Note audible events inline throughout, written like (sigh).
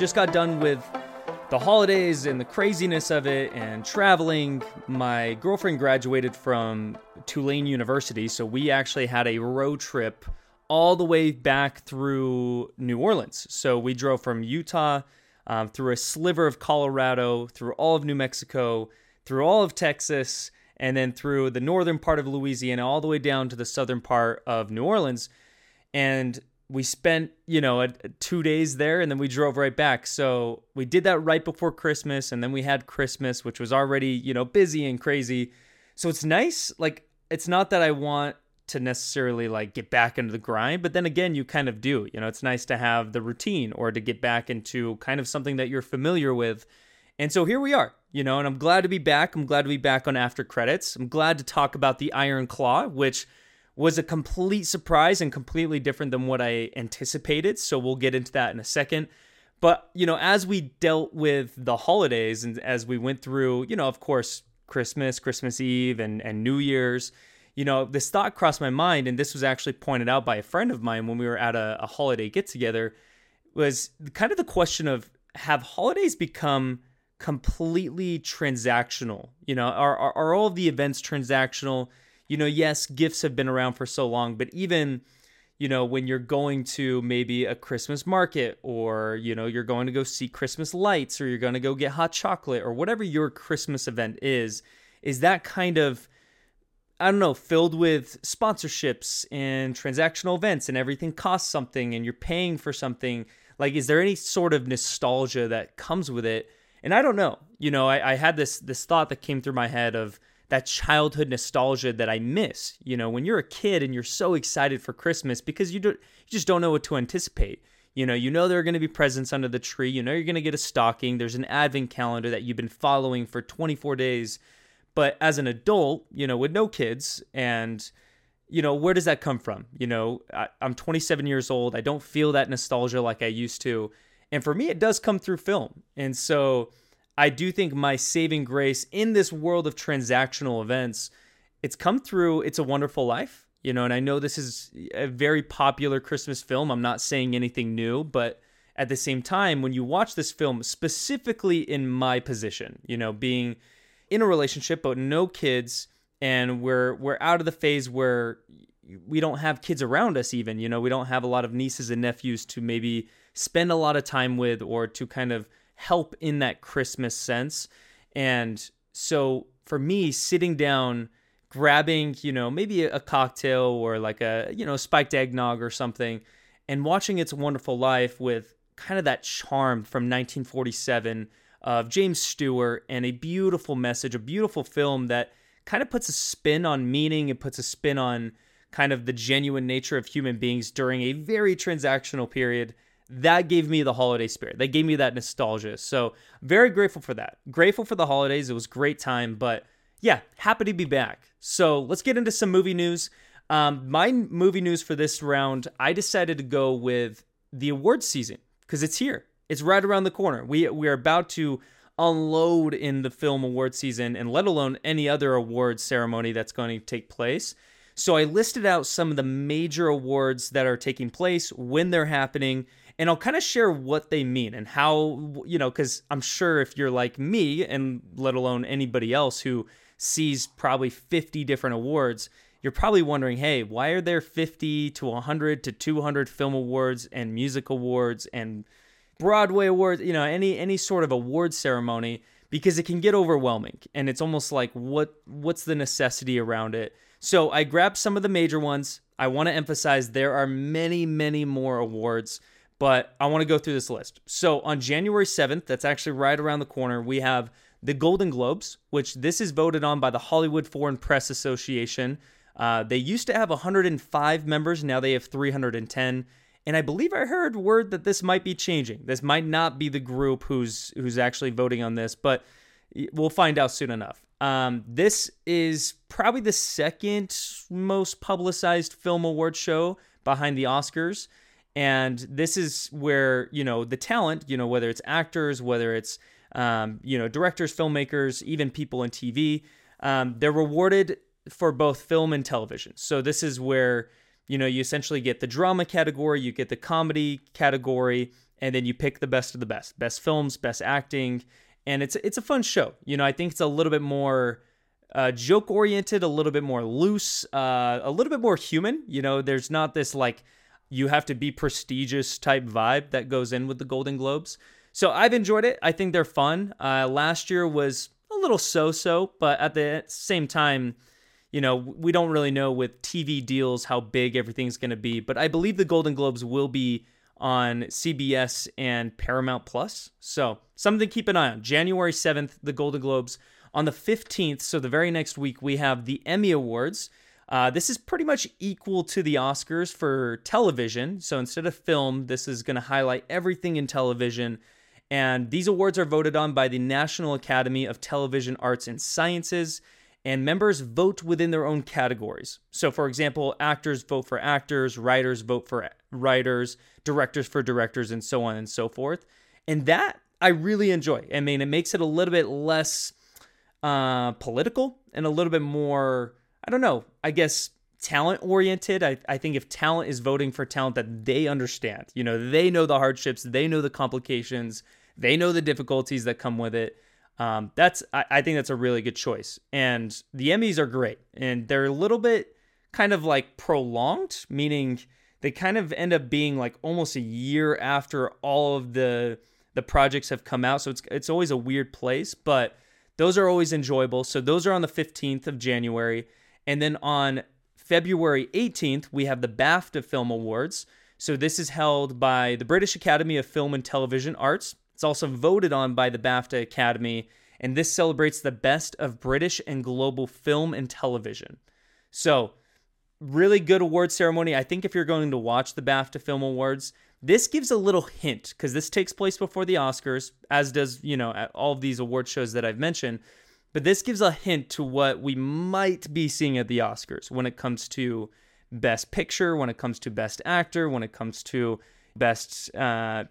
just got done with the holidays and the craziness of it and traveling. My girlfriend graduated from Tulane University, so we actually had a road trip all the way back through New Orleans. So we drove from Utah um, through a sliver of Colorado, through all of New Mexico, through all of Texas, and then through the northern part of Louisiana, all the way down to the southern part of New Orleans. And we spent, you know, a, a two days there and then we drove right back. So we did that right before Christmas. And then we had Christmas, which was already, you know, busy and crazy. So it's nice. Like, it's not that I want to necessarily like get back into the grind, but then again, you kind of do. You know, it's nice to have the routine or to get back into kind of something that you're familiar with. And so here we are, you know, and I'm glad to be back. I'm glad to be back on after credits. I'm glad to talk about the Iron Claw, which was a complete surprise and completely different than what I anticipated. So we'll get into that in a second. But, you know, as we dealt with the holidays and as we went through, you know, of course, Christmas, Christmas Eve, and, and New Year's, you know, this thought crossed my mind, and this was actually pointed out by a friend of mine when we were at a, a holiday get together, was kind of the question of have holidays become completely transactional? You know, are, are, are all of the events transactional? You know, yes, gifts have been around for so long, but even, you know, when you're going to maybe a Christmas market or, you know, you're going to go see Christmas lights or you're going to go get hot chocolate or whatever your Christmas event is, is that kind of, I don't know, filled with sponsorships and transactional events and everything costs something and you're paying for something. Like, is there any sort of nostalgia that comes with it? And I don't know. You know, I, I had this this thought that came through my head of, that childhood nostalgia that I miss. You know, when you're a kid and you're so excited for Christmas because you, do, you just don't know what to anticipate. You know, you know there are going to be presents under the tree. You know you're going to get a stocking. There's an advent calendar that you've been following for 24 days. But as an adult, you know, with no kids and you know, where does that come from? You know, I, I'm 27 years old. I don't feel that nostalgia like I used to. And for me, it does come through film. And so, I do think my saving grace in this world of transactional events, it's come through It's a Wonderful Life. You know, and I know this is a very popular Christmas film. I'm not saying anything new, but at the same time, when you watch this film, specifically in my position, you know, being in a relationship but no kids, and we're we're out of the phase where we don't have kids around us even you know we don't have a lot of nieces and nephews to maybe spend a lot of time with or to kind of help in that Christmas sense. And so for me, sitting down, grabbing, you know, maybe a cocktail or like a, you know, spiked eggnog or something, and watching It's a Wonderful Life with kind of that charm from 1947 of James Stewart and a beautiful message, a beautiful film that kind of puts a spin on meaning, it puts a spin on kind of the genuine nature of human beings during a very transactional period that gave me the holiday spirit. That gave me that nostalgia. So very grateful for that. Grateful for the holidays. It was great time, but yeah, happy to be back. So let's get into some movie news. Um, my movie news for this round, I decided to go with the awards season because it's here. It's right around the corner. We we are about to unload in the film award season, and let alone any other awards ceremony that's going to take place. So I listed out some of the major awards that are taking place, when they're happening, and I'll kind of share what they mean and how, you know, because I'm sure if you're like me, and let alone anybody else who sees probably 50 different awards, you're probably wondering, hey, why are there 50 to 100 to 200 film awards and music awards and Broadway awards, you know, any any sort of award ceremony because it can get overwhelming and it's almost like what what's the necessity around it. So I grabbed some of the major ones. I want to emphasize there are many many more awards but I want to go through this list. So on January 7th, that's actually right around the corner, we have the Golden Globes, which this is voted on by the Hollywood Foreign Press Association. Uh, they used to have 105 members, now they have 310. And I believe I heard word that this might be changing. This might not be the group who's who's actually voting on this, but we'll find out soon enough. Um, this is probably the second most publicized film award show behind the Oscars. And this is where, you know, the talent, you know, whether it's actors, whether it's, um, you know, directors, filmmakers, even people in TV, um, they're rewarded for both film and television. So this is where, You know, you essentially get the drama category, you get the comedy category, and then you pick the best of the best. Best films, best acting, and it's it's a fun show. You know, I think it's a little bit more uh, joke oriented, a little bit more loose, uh, a little bit more human. You know, there's not this like you have to be prestigious type vibe that goes in with the Golden Globes. So I've enjoyed it. I think they're fun. Uh, last year was a little so so, but at the same time, you know, we don't really know with TV deals how big everything's going to be. But I believe the Golden Globes will be on CBS and Paramount Plus. So something to keep an eye on. January 7th, the Golden Globes. On the 15th, so the very next week, we have the Emmy Awards. Uh, this is pretty much equal to the Oscars for television. So instead of film, this is going to highlight everything in television. And these awards are voted on by the National Academy of Television Arts and Sciences, and members vote within their own categories. So, for example, actors vote for actors, writers vote for writers, directors for directors, and so on and so forth. And that I really enjoy. I mean, it makes it a little bit less uh, political and a little bit more, I don't know, I guess talent oriented. I, I think if talent is voting for talent that they understand, you know, they know the hardships, they know the complications, they know the difficulties that come with it. Um, that's I, I think that's a really good choice. And the Emmys are great, and they're a little bit kind of like prolonged, meaning they kind of end up being like almost a year after all of the the projects have come out. So it's it's always a weird place, but those are always enjoyable. So those are on the 15th of January. And then on February 18th, we have the BAFTA Film Awards. So this is held by the British Academy of Film and Television Arts. It's also voted on by the BAFTA Academy, and this celebrates the best of British and global film and television. So, really good award ceremony. I think if you're going to watch the BAFTA Film Awards, this gives a little hint because this takes place before the Oscars, as does, you know, all of these award shows that I've mentioned. But this gives a hint to what we might be seeing at the Oscars when it comes to Best Picture, when it comes to Best Actor, when it comes to Best uh,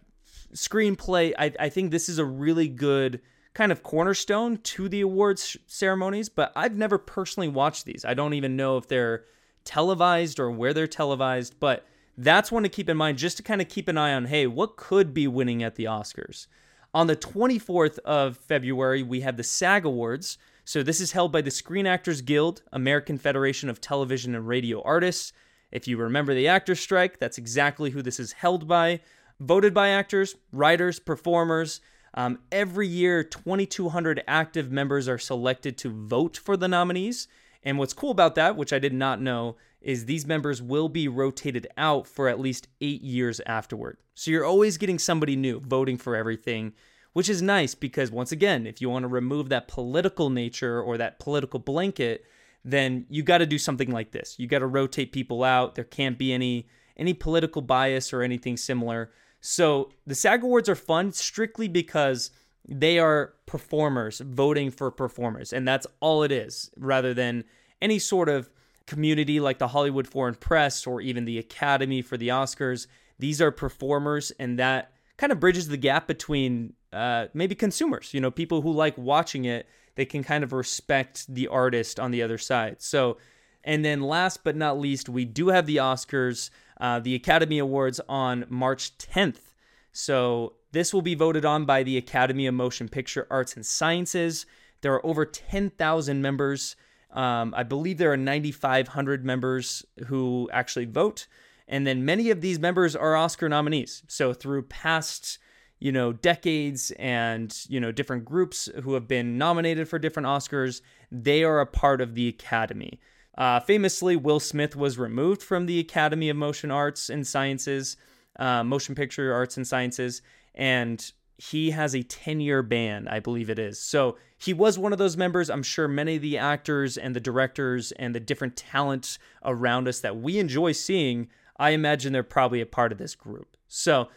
Screenplay. I, I think this is a really good kind of cornerstone to the awards ceremonies, but I've never personally watched these. I don't even know if they're televised or where they're televised, but that's one to keep in mind just to kind of keep an eye on hey, what could be winning at the Oscars? On the 24th of February, we have the SAG Awards. So this is held by the Screen Actors Guild, American Federation of Television and Radio Artists. If you remember the actors strike, that's exactly who this is held by. Voted by actors, writers, performers. Um, every year, 2,200 active members are selected to vote for the nominees. And what's cool about that, which I did not know, is these members will be rotated out for at least eight years afterward. So you're always getting somebody new voting for everything, which is nice because, once again, if you want to remove that political nature or that political blanket, then you got to do something like this. You got to rotate people out. There can't be any any political bias or anything similar. So the SAG Awards are fun strictly because they are performers voting for performers, and that's all it is, rather than any sort of community like the Hollywood Foreign Press or even the Academy for the Oscars. These are performers, and that kind of bridges the gap between uh, maybe consumers, you know, people who like watching it. They can kind of respect the artist on the other side. So, and then last but not least, we do have the Oscars, uh, the Academy Awards on March 10th. So, this will be voted on by the Academy of Motion Picture Arts and Sciences. There are over 10,000 members um, I believe there are 9,500 members who actually vote, and then many of these members are Oscar nominees. So through past, you know, decades and you know different groups who have been nominated for different Oscars, they are a part of the Academy. Uh, famously, Will Smith was removed from the Academy of Motion Arts and Sciences, uh, Motion Picture Arts and Sciences, and he has a 10 year ban, I believe it is. So he was one of those members. I'm sure many of the actors and the directors and the different talents around us that we enjoy seeing, I imagine they're probably a part of this group. So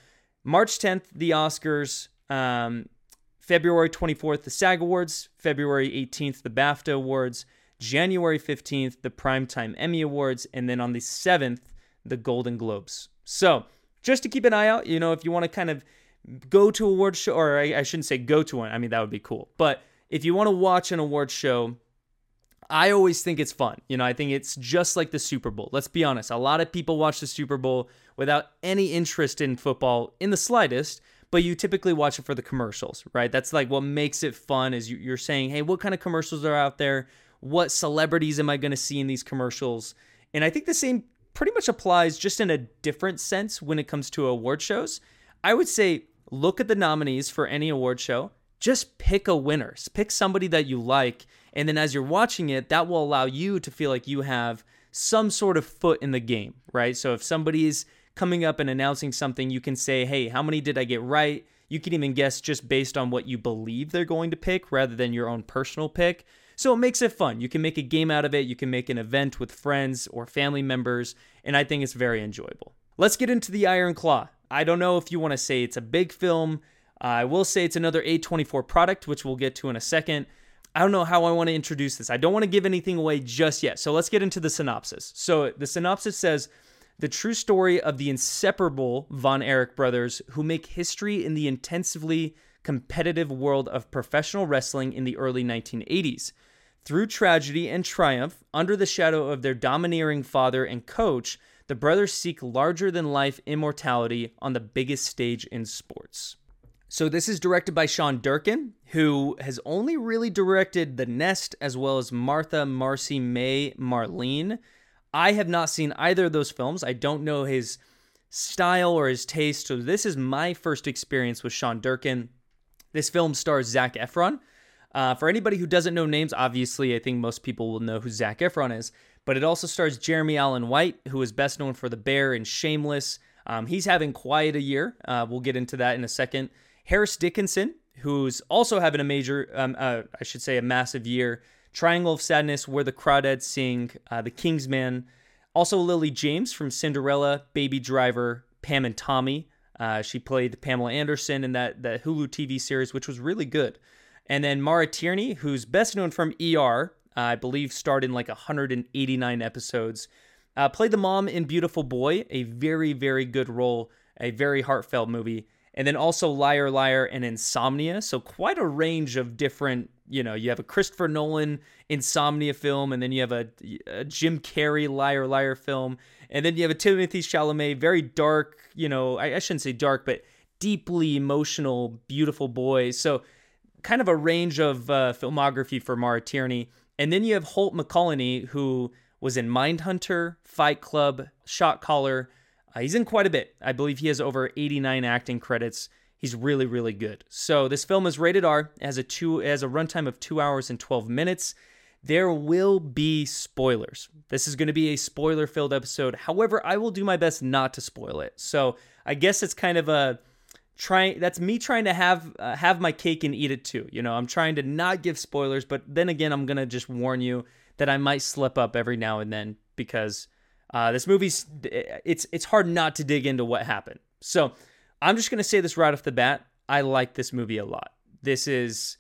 March 10th, the Oscars. Um, February 24th, the SAG Awards. February 18th, the BAFTA Awards. January 15th, the Primetime Emmy Awards. And then on the 7th, the Golden Globes. So just to keep an eye out, you know, if you want to kind of go to award show, or I, I shouldn't say go to one. I mean, that would be cool. But if you want to watch an award show, I always think it's fun. You know, I think it's just like the Super Bowl. Let's be honest. A lot of people watch the Super Bowl without any interest in football in the slightest, but you typically watch it for the commercials, right? That's like what makes it fun is you're saying, "Hey, what kind of commercials are out there? What celebrities am I going to see in these commercials?" And I think the same pretty much applies just in a different sense when it comes to award shows. I would say look at the nominees for any award show, just pick a winner. Pick somebody that you like and then as you're watching it, that will allow you to feel like you have some sort of foot in the game, right? So if somebody's coming up and announcing something, you can say, hey, how many did I get right? You can even guess just based on what you believe they're going to pick rather than your own personal pick. So it makes it fun. You can make a game out of it. You can make an event with friends or family members. And I think it's very enjoyable. Let's get into the Iron Claw. I don't know if you want to say it's a big film. Uh, I will say it's another A24 product, which we'll get to in a second. I don't know how I want to introduce this. I don't want to give anything away just yet. So let's get into the synopsis. So the synopsis says the true story of the inseparable Von Erich brothers who make history in the intensively competitive world of professional wrestling in the early 1980s. Through tragedy and triumph, under the shadow of their domineering father and coach, the brothers seek larger than life immortality on the biggest stage in sports. So this is directed by Sean Durkin, who has only really directed The Nest as well as Martha, Marcy, May, Marlene. I have not seen either of those films. I don't know his style or his taste. So this is my first experience with Sean Durkin. This film stars Zac Efron. Uh, for anybody who doesn't know names, obviously, I think most people will know who Zac Efron is. But it also stars Jeremy Allen White, who is best known for The Bear and Shameless. Um, he's having quite a year. Uh, we'll get into that in a second. Harris Dickinson, who's also having a major, um, uh, I should say, a massive year. Triangle of Sadness, Where the Crawdads Sing, uh, The Kingsman. Also, Lily James from Cinderella, Baby Driver, Pam and Tommy. Uh, she played Pamela Anderson in that, that Hulu TV series, which was really good. And then Maura Tierney, who's best known from ER, I believe starred in like 189 episodes. Uh, played the mom in Beautiful Boy, a very, very good role, a very heartfelt movie and then also Liar Liar and Insomnia. So quite a range of different, you know, you have a Christopher Nolan Insomnia film, and then you have a, a Jim Carrey Liar Liar film, and then you have a Timothy Chalamet, very dark, you know, I, I shouldn't say dark, but deeply emotional, beautiful boy. So kind of a range of uh, filmography for Maura Tierney. And then you have Holt McCallany, who was in Mindhunter, Fight Club, Shot Caller, uh, he's in quite a bit. I believe he has over 89 acting credits. He's really, really good. So this film is rated R. Has a two has a runtime of two hours and 12 minutes. There will be spoilers. This is going to be a spoiler-filled episode. However, I will do my best not to spoil it. So I guess it's kind of a trying. That's me trying to have uh, have my cake and eat it too. You know, I'm trying to not give spoilers, but then again, I'm gonna just warn you that I might slip up every now and then because uh, this movie's it's it's hard not to dig into what happened. So I'm just gonna say this right off the bat. I like this movie a lot. This is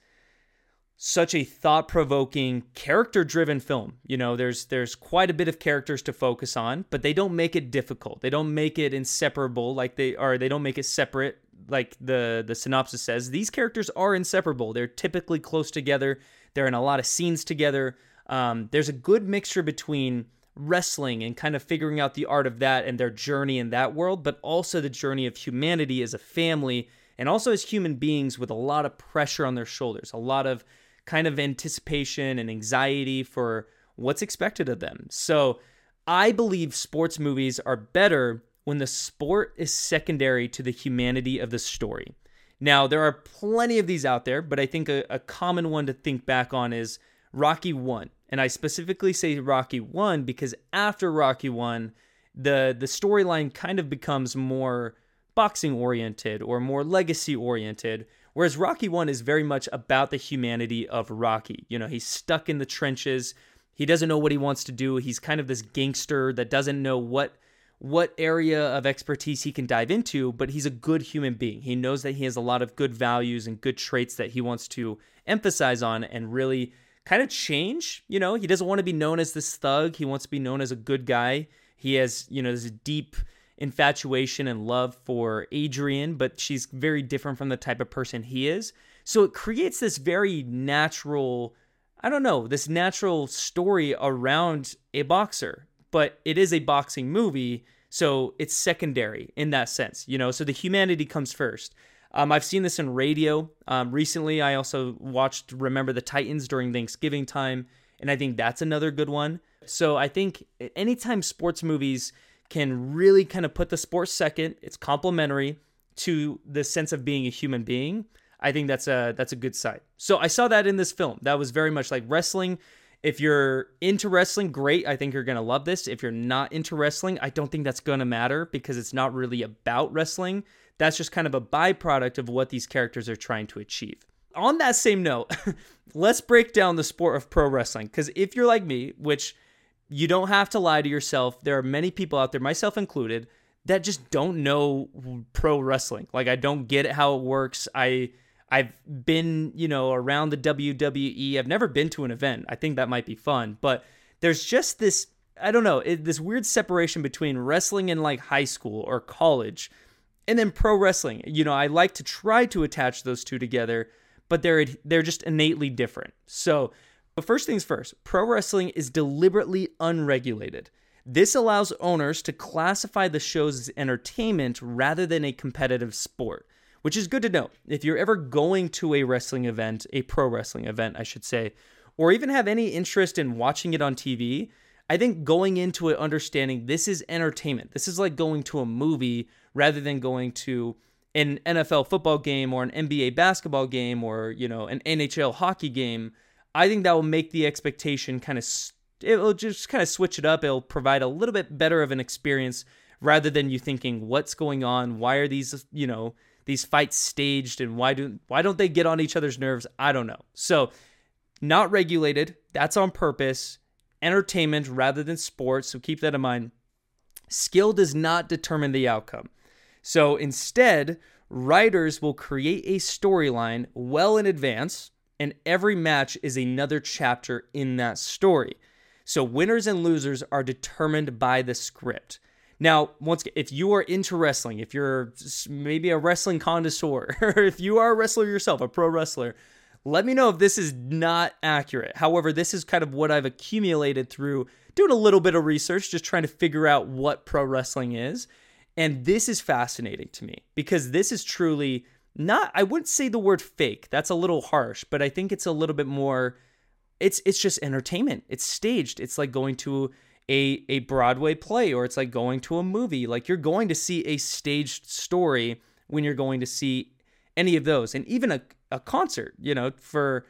such a thought-provoking, character-driven film. You know, there's there's quite a bit of characters to focus on, but they don't make it difficult. They don't make it inseparable like they are. They don't make it separate like the the synopsis says. These characters are inseparable. They're typically close together. They're in a lot of scenes together. Um, there's a good mixture between wrestling and kind of figuring out the art of that and their journey in that world, but also the journey of humanity as a family and also as human beings with a lot of pressure on their shoulders, a lot of kind of anticipation and anxiety for what's expected of them. So I believe sports movies are better when the sport is secondary to the humanity of the story. Now, there are plenty of these out there, but I think a, a common one to think back on is Rocky 1. And I specifically say Rocky 1 because after Rocky 1, the the storyline kind of becomes more boxing oriented or more legacy oriented whereas Rocky 1 is very much about the humanity of Rocky. You know, he's stuck in the trenches. He doesn't know what he wants to do. He's kind of this gangster that doesn't know what what area of expertise he can dive into, but he's a good human being. He knows that he has a lot of good values and good traits that he wants to emphasize on and really kind of change. You know, he doesn't want to be known as this thug. He wants to be known as a good guy. He has, you know, this deep infatuation and love for Adrian, but she's very different from the type of person he is. So it creates this very natural I don't know, this natural story around a boxer, but it is a boxing movie, so it's secondary in that sense, you know. So the humanity comes first. Um, I've seen this in radio. Um, recently, I also watched Remember the Titans during Thanksgiving time, and I think that's another good one. So I think anytime sports movies can really kind of put the sport second, it's complementary to the sense of being a human being. I think that's a that's a good sign. So I saw that in this film. That was very much like wrestling. If you're into wrestling, great. I think you're going to love this. If you're not into wrestling, I don't think that's going to matter because it's not really about wrestling. That's just kind of a byproduct of what these characters are trying to achieve. On that same note, (laughs) let's break down the sport of pro wrestling because if you're like me, which you don't have to lie to yourself, there are many people out there, myself included, that just don't know pro wrestling. Like I don't get how it works. I I've been, you know, around the WWE. I've never been to an event. I think that might be fun, but there's just this I don't know, it, this weird separation between wrestling in like high school or college and then pro wrestling. You know, I like to try to attach those two together, but they're they're just innately different. So, but first things first, pro wrestling is deliberately unregulated. This allows owners to classify the shows as entertainment rather than a competitive sport, which is good to know. If you're ever going to a wrestling event, a pro wrestling event, I should say, or even have any interest in watching it on TV, I think going into it understanding this is entertainment. This is like going to a movie rather than going to an NFL football game or an NBA basketball game or, you know, an NHL hockey game. I think that will make the expectation kind of it'll just kind of switch it up. It'll provide a little bit better of an experience rather than you thinking what's going on, why are these, you know, these fights staged and why do why don't they get on each other's nerves? I don't know. So, not regulated, that's on purpose. Entertainment rather than sports, so keep that in mind. Skill does not determine the outcome. So instead, writers will create a storyline well in advance, and every match is another chapter in that story. So winners and losers are determined by the script. Now, once if you are into wrestling, if you're maybe a wrestling connoisseur, (laughs) or if you are a wrestler yourself, a pro wrestler, let me know if this is not accurate. However, this is kind of what I've accumulated through doing a little bit of research, just trying to figure out what pro wrestling is. And this is fascinating to me because this is truly not I wouldn't say the word fake. That's a little harsh, but I think it's a little bit more it's it's just entertainment. It's staged. It's like going to a a Broadway play or it's like going to a movie. Like you're going to see a staged story when you're going to see any of those. And even a, a concert, you know, for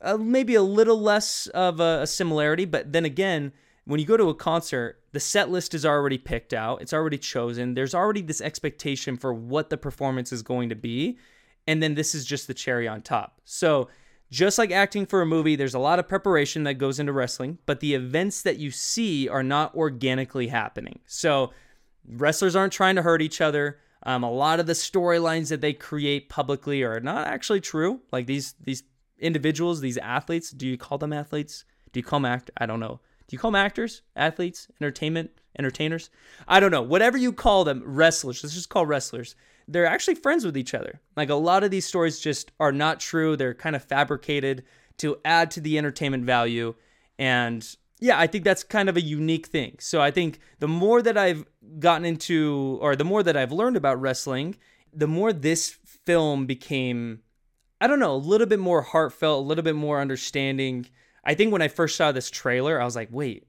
uh, maybe a little less of a, a similarity, but then again, when you go to a concert, the set list is already picked out, it's already chosen. There's already this expectation for what the performance is going to be. And then this is just the cherry on top. So just like acting for a movie, there's a lot of preparation that goes into wrestling, but the events that you see are not organically happening. So wrestlers aren't trying to hurt each other. Um, a lot of the storylines that they create publicly are not actually true. Like these these individuals, these athletes. Do you call them athletes? Do you call them act? I don't know. Do you call them actors, athletes, entertainment, entertainers? I don't know. Whatever you call them, wrestlers. Let's just call wrestlers they're actually friends with each other. Like a lot of these stories just are not true. They're kind of fabricated to add to the entertainment value. And yeah, I think that's kind of a unique thing. So I think the more that I've gotten into, or the more that I've learned about wrestling, the more this film became, I don't know, a little bit more heartfelt, a little bit more understanding. I think when I first saw this trailer, I was like, wait,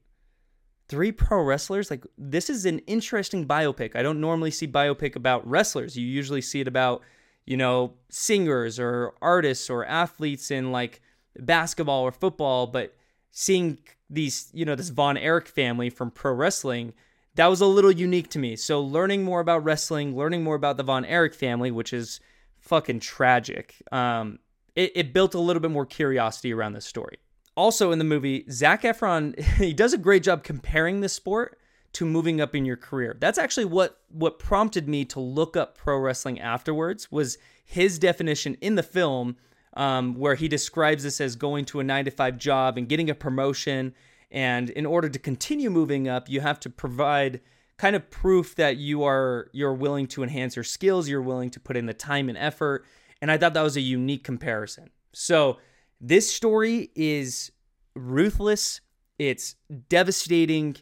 three pro wrestlers like this is an interesting biopic. I don't normally see biopic about wrestlers. You usually see it about you know singers or artists or athletes in like basketball or football but seeing these you know this von erich family from pro wrestling that was a little unique to me. So learning more about wrestling learning more about the von erich family which is fucking tragic um it, it built a little bit more curiosity around this story also in the movie, Zac Efron (laughs) he does a great job comparing the sport to moving up in your career. That's actually what what prompted me to look up pro wrestling afterwards was his definition in the film um, where he describes this as going to a nine to five job and getting a promotion. And in order to continue moving up, you have to provide kind of proof that you are you're willing to enhance your skills, you're willing to put in the time and effort. And I thought that was a unique comparison. So This story is ruthless, it's devastating,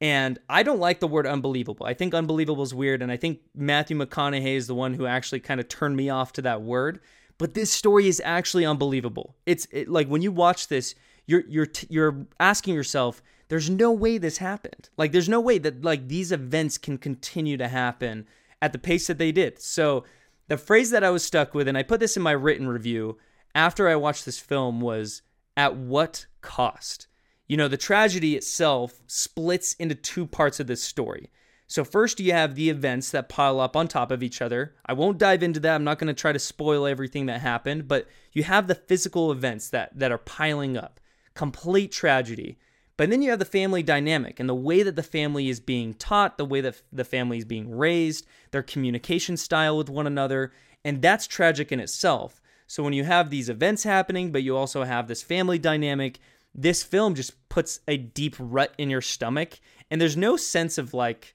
and I don't like the word unbelievable. I think unbelievable is weird, and I think Matthew McConaughey is the one who actually kind of turned me off to that word. But this story is actually unbelievable. It's it, like when you watch this, you're you're you're asking yourself, there's no way this happened. Like there's no way that like these events can continue to happen at the pace that they did. So the phrase that I was stuck with, and I put this in my written review after I watched this film, was at what cost? You know, the tragedy itself splits into two parts of this story. So, first, you have the events that pile up on top of each other. I won't dive into that. I'm not going to try to spoil everything that happened, but you have the physical events that, that are piling up. Complete tragedy. But then you have the family dynamic and the way that the family is being taught, the way that the family is being raised, their communication style with one another. And that's tragic in itself. So when you have these events happening, but you also have this family dynamic, this film just puts a deep rut in your stomach. And there's no sense of like,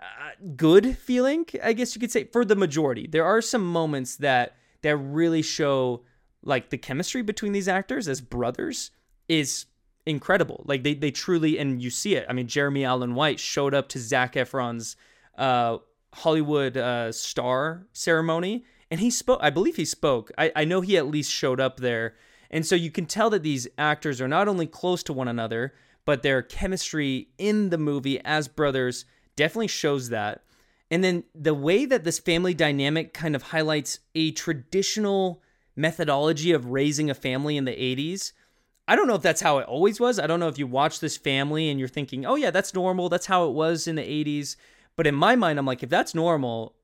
uh, good feeling, I guess you could say, for the majority. There are some moments that that really show like the chemistry between these actors as brothers is incredible. Like they they truly and you see it. I mean, Jeremy Allen White showed up to Zac Efron's uh, Hollywood uh, star ceremony, and he spoke. I believe he spoke. I, I know he at least showed up there, and so you can tell that these actors are not only close to one another, but their chemistry in the movie as brothers definitely shows that. And then the way that this family dynamic kind of highlights a traditional methodology of raising a family in the 80s I don't know if that's how it always was. I don't know if you watch this family and you're thinking, oh, yeah, that's normal. That's how it was in the 80s. But in my mind, I'm like, if that's normal,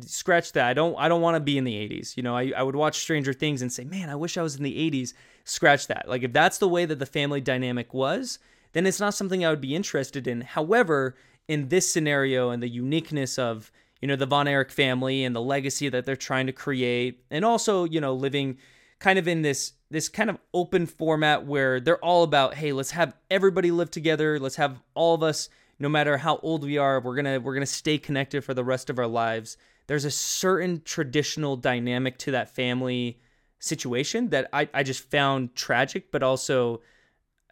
scratch that. I don't I don't want to be in the 80s. You know, I, I would watch Stranger Things and say, man, I wish I was in the 80s. Scratch that. Like, if that's the way that the family dynamic was, then it's not something I would be interested in. However, in this scenario and the uniqueness of, you know, the Von Erich family and the legacy that they're trying to create, and also, you know, living kind of in this this kind of open format where they're all about hey let's have everybody live together let's have all of us no matter how old we are we're gonna we're gonna stay connected for the rest of our lives. There's a certain traditional dynamic to that family situation that i, I just found tragic but also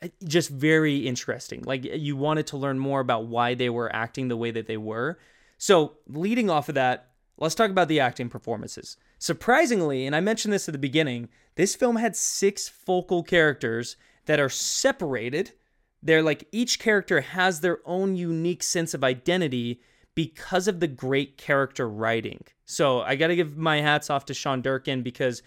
uh, just very interesting. Like you wanted to learn more about why they were acting the way that they were. So leading off of that let's talk about the acting performances. Surprisingly, and I mentioned this at the beginning, this film had six focal characters that are separated. They're like each character has their own unique sense of identity because of the great character writing. So I got to give my hats off to Sean Durkin because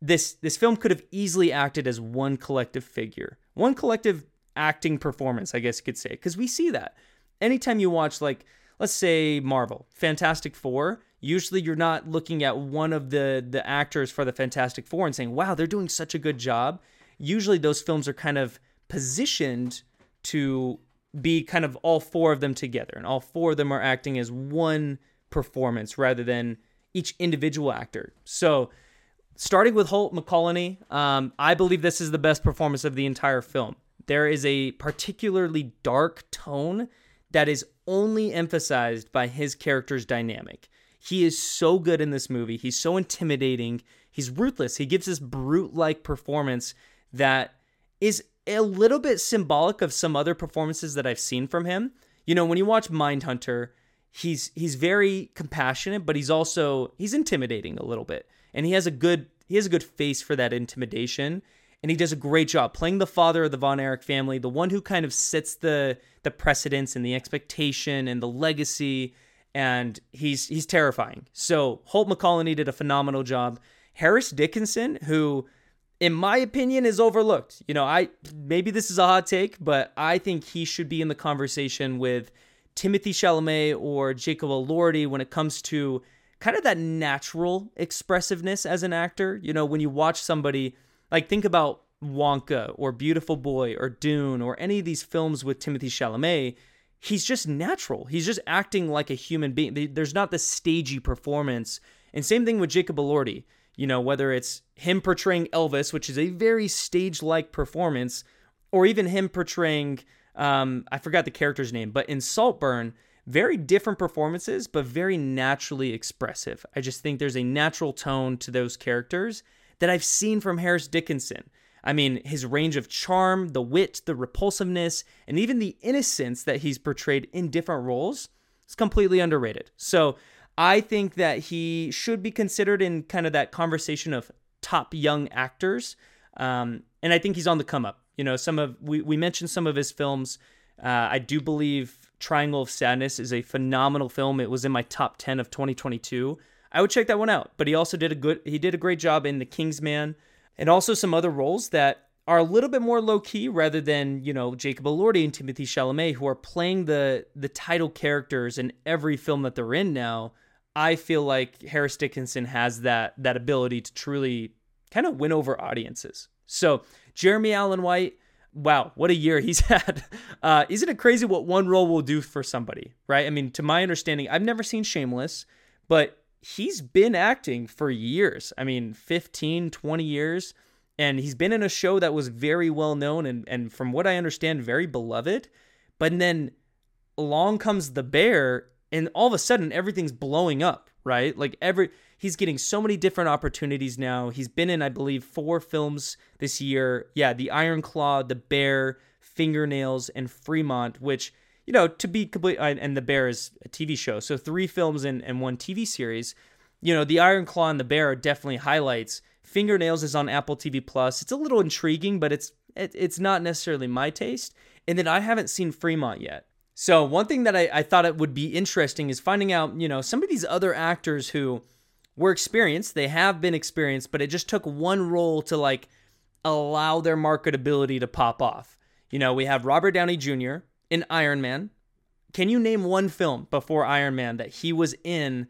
this this film could have easily acted as one collective figure, one collective acting performance, I guess you could say, because we see that anytime you watch like let's say Marvel, Fantastic Four, usually you're not looking at one of the the actors for the Fantastic Four and saying, "Wow, they're doing such a good job." Usually those films are kind of positioned to be kind of all four of them together, and all four of them are acting as one performance rather than each individual actor. So, starting with Holt McCallany, um, I believe this is the best performance of the entire film. There is a particularly dark tone that is only emphasized by his character's dynamic. He is so good in this movie. He's so intimidating. He's ruthless. He gives this brute like performance that is a little bit symbolic of some other performances that I've seen from him. You know, when you watch Mindhunter, he's he's very compassionate, but he's also he's intimidating a little bit. And he has a good he has a good face for that intimidation and he does a great job playing the father of the Von Erich family, the one who kind of sets the the precedence and the expectation and the legacy and he's he's terrifying. So Holt McCallany did a phenomenal job. Harris Dickinson, who in my opinion is overlooked. You know, I maybe this is a hot take, but I think he should be in the conversation with Timothy Chalamet or Jacob Elordi when it comes to kind of that natural expressiveness as an actor. You know, when you watch somebody like think about Wonka or Beautiful Boy or Dune or any of these films with Timothy Chalamet, he's just natural. He's just acting like a human being. There's not the stagey performance. And same thing with Jacob Elordi. You know, whether it's him portraying Elvis, which is a very stage-like performance, or even him portraying um, I forgot the character's name, but in Saltburn, very different performances, but very naturally expressive. I just think there's a natural tone to those characters that I've seen from Harris Dickinson. I mean, his range of charm, the wit, the repulsiveness, and even the innocence that he's portrayed in different roles is completely underrated. So I think that he should be considered in kind of that conversation of top young actors. Um, and I think he's on the come up. You know, some of we, we mentioned some of his films. Uh, I do believe Triangle of Sadness is a phenomenal film. It was in my top 10 of 2022. I would check that one out. But he also did a good he did a great job in The Kingsman and also some other roles that are a little bit more low key rather than you know Jacob Elordi and Timothy Chalamet who are playing the the title characters in every film that they're in now. I feel like Harris Dickinson has that that ability to truly kind of win over audiences. So Jeremy Allen White, wow, what a year he's (laughs) had. Uh, isn't it crazy what one role will do for somebody, right? I mean, to my understanding, I've never seen Shameless, but he's been acting for years. I mean, 15, 20 years. And he's been in a show that was very well known and, and from what I understand, very beloved. But then along comes the bear, and all of a sudden everything's blowing up, right? Like every he's getting so many different opportunities now. He's been in, I believe, four films this year. Yeah, The Iron Claw, The Bear, Fingernails, and Fremont, which you know, to be complete, and The Bear is a TV show. So three films and, and one TV series. You know, The Iron Claw and The Bear are definitely highlights. Fingernails is on Apple TV Plus. It's a little intriguing, but it's it, it's not necessarily my taste. And then I haven't seen Fremont yet. So one thing that I, I thought it would be interesting is finding out, you know, some of these other actors who were experienced, they have been experienced, but it just took one role to like allow their marketability to pop off. You know, we have Robert Downey Jr., in Iron Man. Can you name one film before Iron Man that he was in?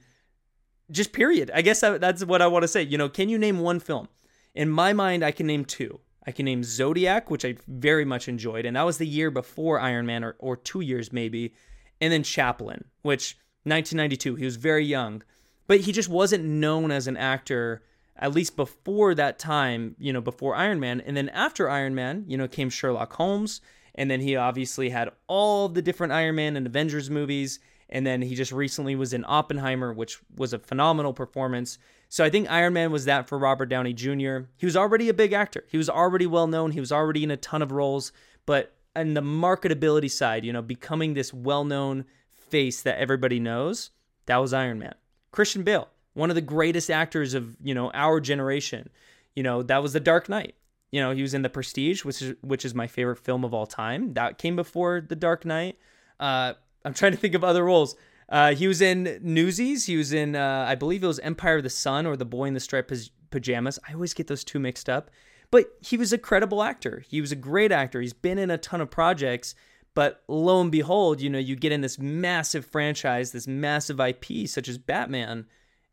Just period. I guess that's what I want to say. You know, can you name one film? In my mind, I can name two. I can name Zodiac, which I very much enjoyed, and that was the year before Iron Man, or, or two years maybe, and then Chaplin, which 1992. He was very young, but he just wasn't known as an actor at least before that time, you know, before Iron Man. And then after Iron Man, you know, came Sherlock Holmes and then he obviously had all the different Iron Man and Avengers movies. And then he just recently was in Oppenheimer, which was a phenomenal performance. So I think Iron Man was that for Robert Downey Jr. He was already a big actor. He was already well known. He was already in a ton of roles. But on the marketability side, you know, becoming this well known face that everybody knows, that was Iron Man. Christian Bale, one of the greatest actors of, you know, our generation. You know, that was The Dark Knight. You know, he was in The Prestige, which is which is my favorite film of all time. That came before The Dark Knight. Uh, I'm trying to think of other roles. Uh, he was in Newsies. He was in, uh, I believe it was Empire of the Sun or The Boy in the Striped Pajamas. I always get those two mixed up. But he was a credible actor. He was a great actor. He's been in a ton of projects. But lo and behold, you know, you get in this massive franchise, this massive IP such as Batman,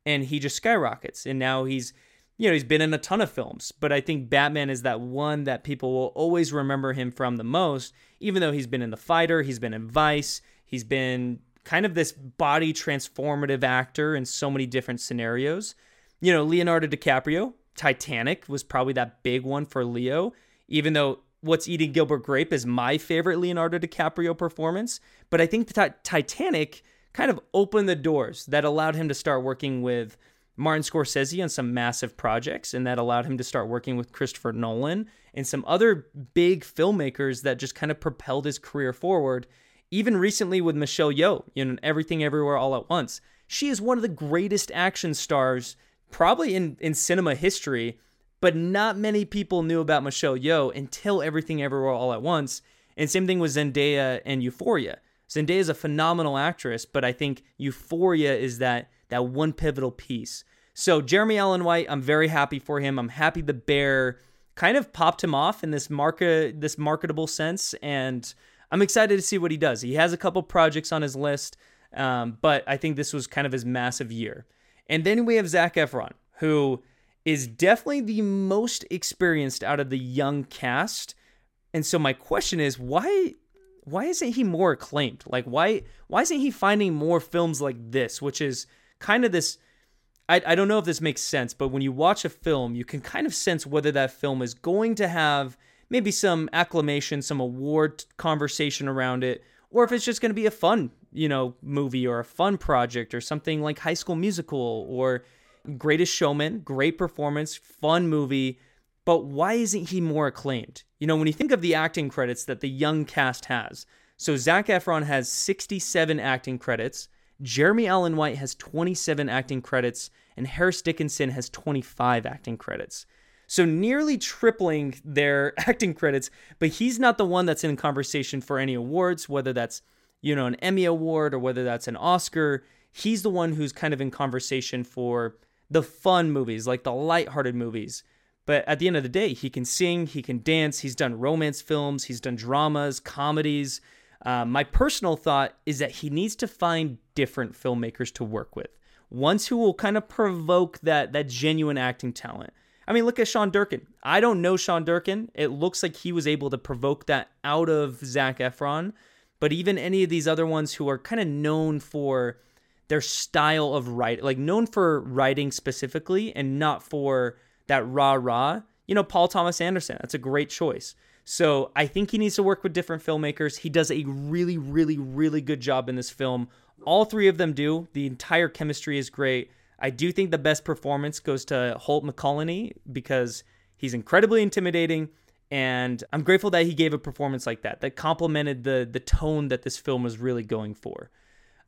and he just skyrockets. And now he's you know, he's been in a ton of films, but I think Batman is that one that people will always remember him from the most, even though he's been in The Fighter, he's been in Vice, he's been kind of this body transformative actor in so many different scenarios. You know, Leonardo DiCaprio, Titanic was probably that big one for Leo, even though What's Eating Gilbert Grape is my favorite Leonardo DiCaprio performance. But I think the Titanic kind of opened the doors that allowed him to start working with Martin Scorsese on some massive projects, and that allowed him to start working with Christopher Nolan and some other big filmmakers that just kind of propelled his career forward. Even recently with Michelle Yeoh in Everything Everywhere All at Once. She is one of the greatest action stars probably in, in cinema history, but not many people knew about Michelle Yeoh until Everything Everywhere All at Once. And same thing with Zendaya and Euphoria. Zendaya is a phenomenal actress, but I think Euphoria is that that one pivotal piece. So Jeremy Allen White, I'm very happy for him. I'm happy the Bear kind of popped him off in this market this marketable sense, and I'm excited to see what he does. He has a couple projects on his list, um, but I think this was kind of his massive year. And then we have Zac Efron, who is definitely the most experienced out of the young cast. And so my question is, why why isn't he more acclaimed? Like why why isn't he finding more films like this, which is kind of this I, I don't know if this makes sense, but when you watch a film, you can kind of sense whether that film is going to have maybe some acclamation, some award conversation around it, or if it's just going to be a fun, you know, movie or a fun project or something like High School Musical or Greatest Showman, great performance, fun movie, but why isn't he more acclaimed? You know, when you think of the acting credits that the young cast has, so Zac Efron has 67 acting credits, Jeremy Allen White has 27 acting credits, and Harris Dickinson has 25 acting credits. So nearly tripling their (laughs) acting credits, but he's not the one that's in conversation for any awards, whether that's, you know, an Emmy award or whether that's an Oscar. He's the one who's kind of in conversation for the fun movies, like the light-hearted movies. But at the end of the day, he can sing, he can dance, he's done romance films, he's done dramas, comedies. Uh, my personal thought is that he needs to find different filmmakers to work with, ones who will kind of provoke that that genuine acting talent. I mean, look at Sean Durkin. I don't know Sean Durkin. It looks like he was able to provoke that out of Zac Efron. But even any of these other ones who are kind of known for their style of writing, like known for writing specifically and not for that rah rah, you know, Paul Thomas Anderson, that's a great choice. So I think he needs to work with different filmmakers. He does a really, really, really good job in this film. All three of them do. The entire chemistry is great. I do think the best performance goes to Holt McCallany because he's incredibly intimidating. And I'm grateful that he gave a performance like that, that complemented the the tone that this film was really going for.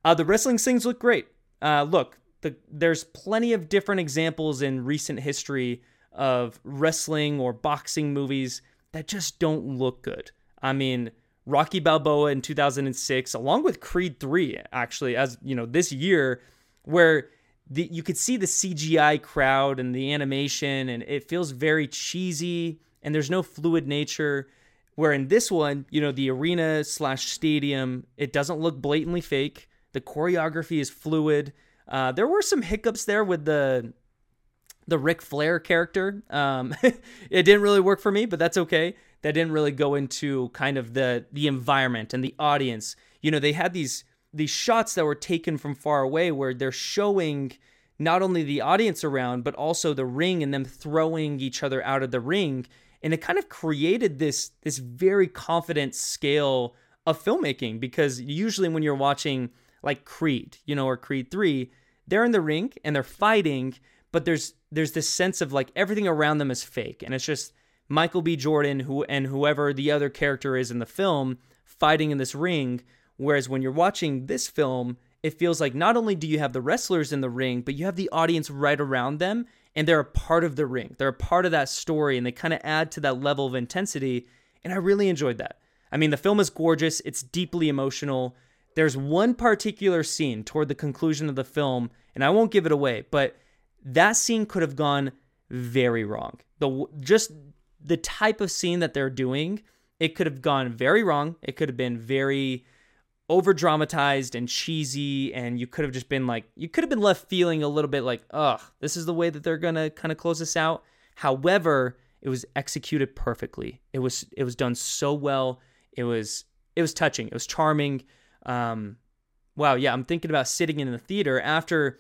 Uh, the wrestling scenes look great. Uh, look, the, there's plenty of different examples in recent history of wrestling or boxing movies that just don't look good. I mean, Rocky Balboa in 2006, along with Creed 3, actually, as you know, this year, where the, you could see the CGI crowd and the animation, and it feels very cheesy, and there's no fluid nature. Where in this one, you know, the arena slash stadium, it doesn't look blatantly fake. The choreography is fluid. Uh, there were some hiccups there with the the Ric Flair character. Um, (laughs) it didn't really work for me, but that's okay. That didn't really go into kind of the the environment and the audience. You know, they had these these shots that were taken from far away where they're showing not only the audience around but also the ring and them throwing each other out of the ring. And it kind of created this this very confident scale of filmmaking because usually when you're watching like Creed, you know, or Creed 3, they're in the ring and they're fighting but there's there's this sense of like everything around them is fake. And it's just Michael B. Jordan who and whoever the other character is in the film fighting in this ring whereas when you're watching this film it feels like not only do you have the wrestlers in the ring but you have the audience right around them and they're a part of the ring they're a part of that story and they kind of add to that level of intensity and I really enjoyed that I mean the film is gorgeous it's deeply emotional there's one particular scene toward the conclusion of the film and I won't give it away but that scene could have gone very wrong. The just the type of scene that they're doing, it could have gone very wrong. It could have been very over dramatized and cheesy and you could have just been like you could have been left feeling a little bit like, "Ugh, this is the way that they're to kind of close this out." However, it was executed perfectly. It was it was done so well. It was it was touching. It was charming. Um wow, yeah, I'm thinking about sitting in the theater after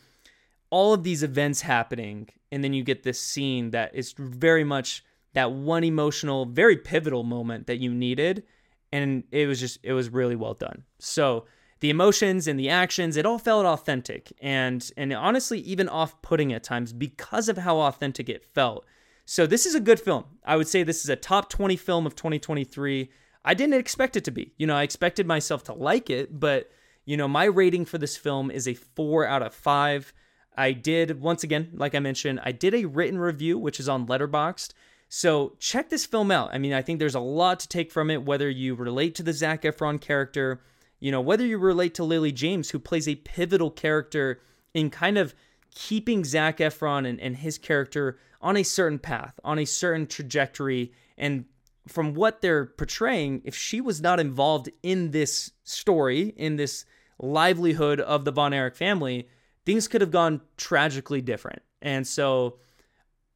all of these events happening and then you get this scene that is very much that one emotional very pivotal moment that you needed and it was just it was really well done. So the emotions and the actions it all felt authentic and and honestly even off-putting at times because of how authentic it felt. So this is a good film. I would say this is a top 20 film of 2023 i didn't expect it to be. You know i expected myself to like it but you know my rating for this film is a 4 out of 5 I did, once again, like I mentioned, I did a written review, which is on Letterboxd. So check this film out. I mean, I think there's a lot to take from it, whether you relate to the Zac Efron character, you know, whether you relate to Lily James, who plays a pivotal character in kind of keeping Zac Efron and, and his character on a certain path, on a certain trajectory. And from what they're portraying, if she was not involved in this story, in this livelihood of the Von Erich family, things could have gone tragically different. And so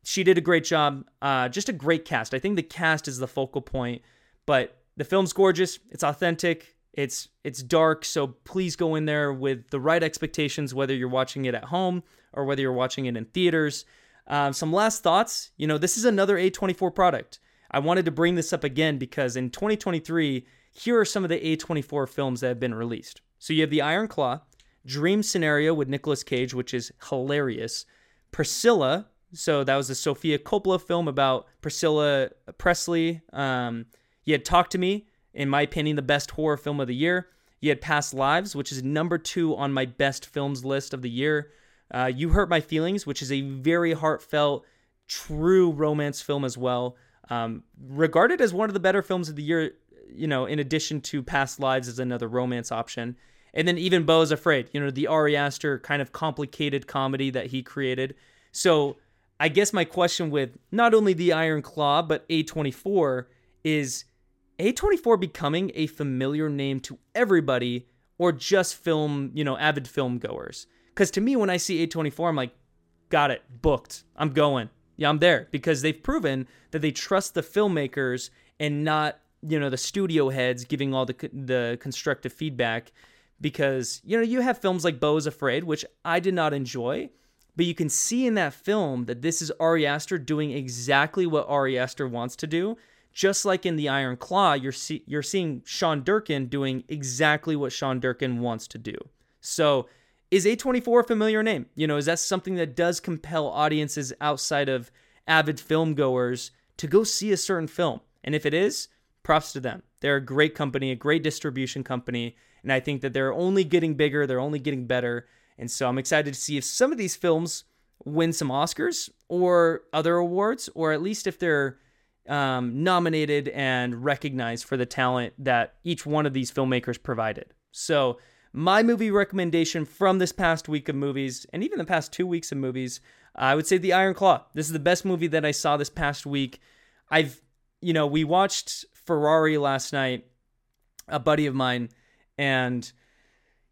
she did a great job. Uh, just a great cast. I think the cast is the focal point, but the film's gorgeous. It's authentic. It's it's dark, so please go in there with the right expectations, whether you're watching it at home or whether you're watching it in theaters. Um, some last thoughts. You know, this is another A24 product. I wanted to bring this up again because in 2023, here are some of the A24 films that have been released. So you have The Iron Claw, Dream Scenario with Nicolas Cage, which is hilarious. Priscilla. So that was a Sofia Coppola film about Priscilla Presley. Um, you had Talk to Me, in my opinion, the best horror film of the year. You had Past Lives, which is number two on my best films list of the year. Uh, you Hurt My Feelings, which is a very heartfelt, true romance film as well. Um, regarded as one of the better films of the year, you know, in addition to Past Lives as another romance option. And then even Beau is Afraid, you know, the Ari Aster kind of complicated comedy that he created. So I guess my question with not only the Iron Claw, but A24 is A24 becoming a familiar name to everybody or just film, you know, avid film goers? Because to me, when I see A24, I'm like, got it, booked, I'm going. Yeah, I'm there because they've proven that they trust the filmmakers and not, you know, the studio heads giving all the the constructive feedback. Because you know, you have films like Beau is Afraid, which I did not enjoy, but you can see in that film that this is Ari Aster doing exactly what Ari Aster wants to do. Just like in the Iron Claw, you're see- you're seeing Sean Durkin doing exactly what Sean Durkin wants to do. So is A24 a familiar name? You know, is that something that does compel audiences outside of avid film goers to go see a certain film? And if it is, props to them. They're a great company, a great distribution company, and I think that they're only getting bigger, they're only getting better. And so I'm excited to see if some of these films win some Oscars or other awards, or at least if they're um, nominated and recognized for the talent that each one of these filmmakers provided. So, my movie recommendation from this past week of movies, and even the past two weeks of movies, I would say The Iron Claw. This is the best movie that I saw this past week. I've, you know, we watched Ferrari last night, a buddy of mine, and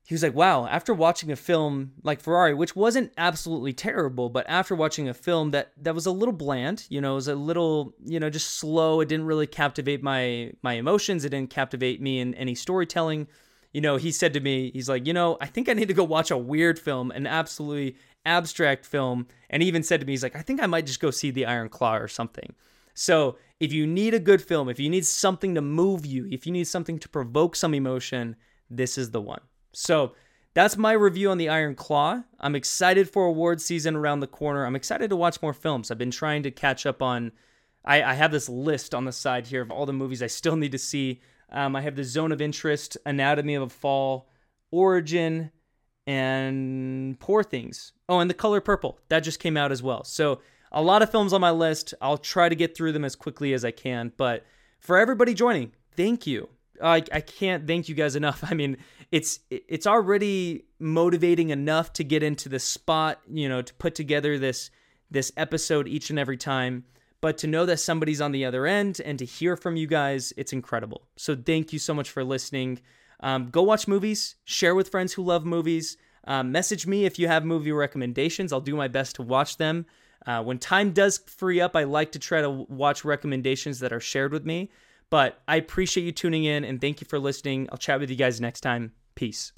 he was like, wow, after watching a film like Ferrari, which wasn't absolutely terrible, but after watching a film that that was a little bland, you know, it was a little, you know, just slow. It didn't really captivate my my emotions. It didn't captivate me in any storytelling you know, he said to me, he's like, you know, I think I need to go watch a weird film, an absolutely abstract film. And he even said to me, he's like, I think I might just go see The Iron Claw or something. So if you need a good film, if you need something to move you, if you need something to provoke some emotion, this is the one. So that's my review on The Iron Claw. I'm excited for award season around the corner. I'm excited to watch more films. I've been trying to catch up on. I, I have this list on the side here of all the movies I still need to see. Um, I have the Zone of Interest, Anatomy of a Fall, Origin, and Poor Things. Oh, and The Color Purple. That just came out as well. So a lot of films on my list. I'll try to get through them as quickly as I can. But for everybody joining, thank you. I, I can't thank you guys enough. (laughs) I mean, it's it's already motivating enough to get into the spot, you know, to put together this this episode each and every time. But to know that somebody's on the other end and to hear from you guys, it's incredible. So thank you so much for listening. Um, go watch movies, share with friends who love movies. Um, message me if you have movie recommendations. I'll do my best to watch them. Uh, when time does free up, I like to try to watch recommendations that are shared with me. But I appreciate you tuning in and thank you for listening. I'll chat with you guys next time. Peace.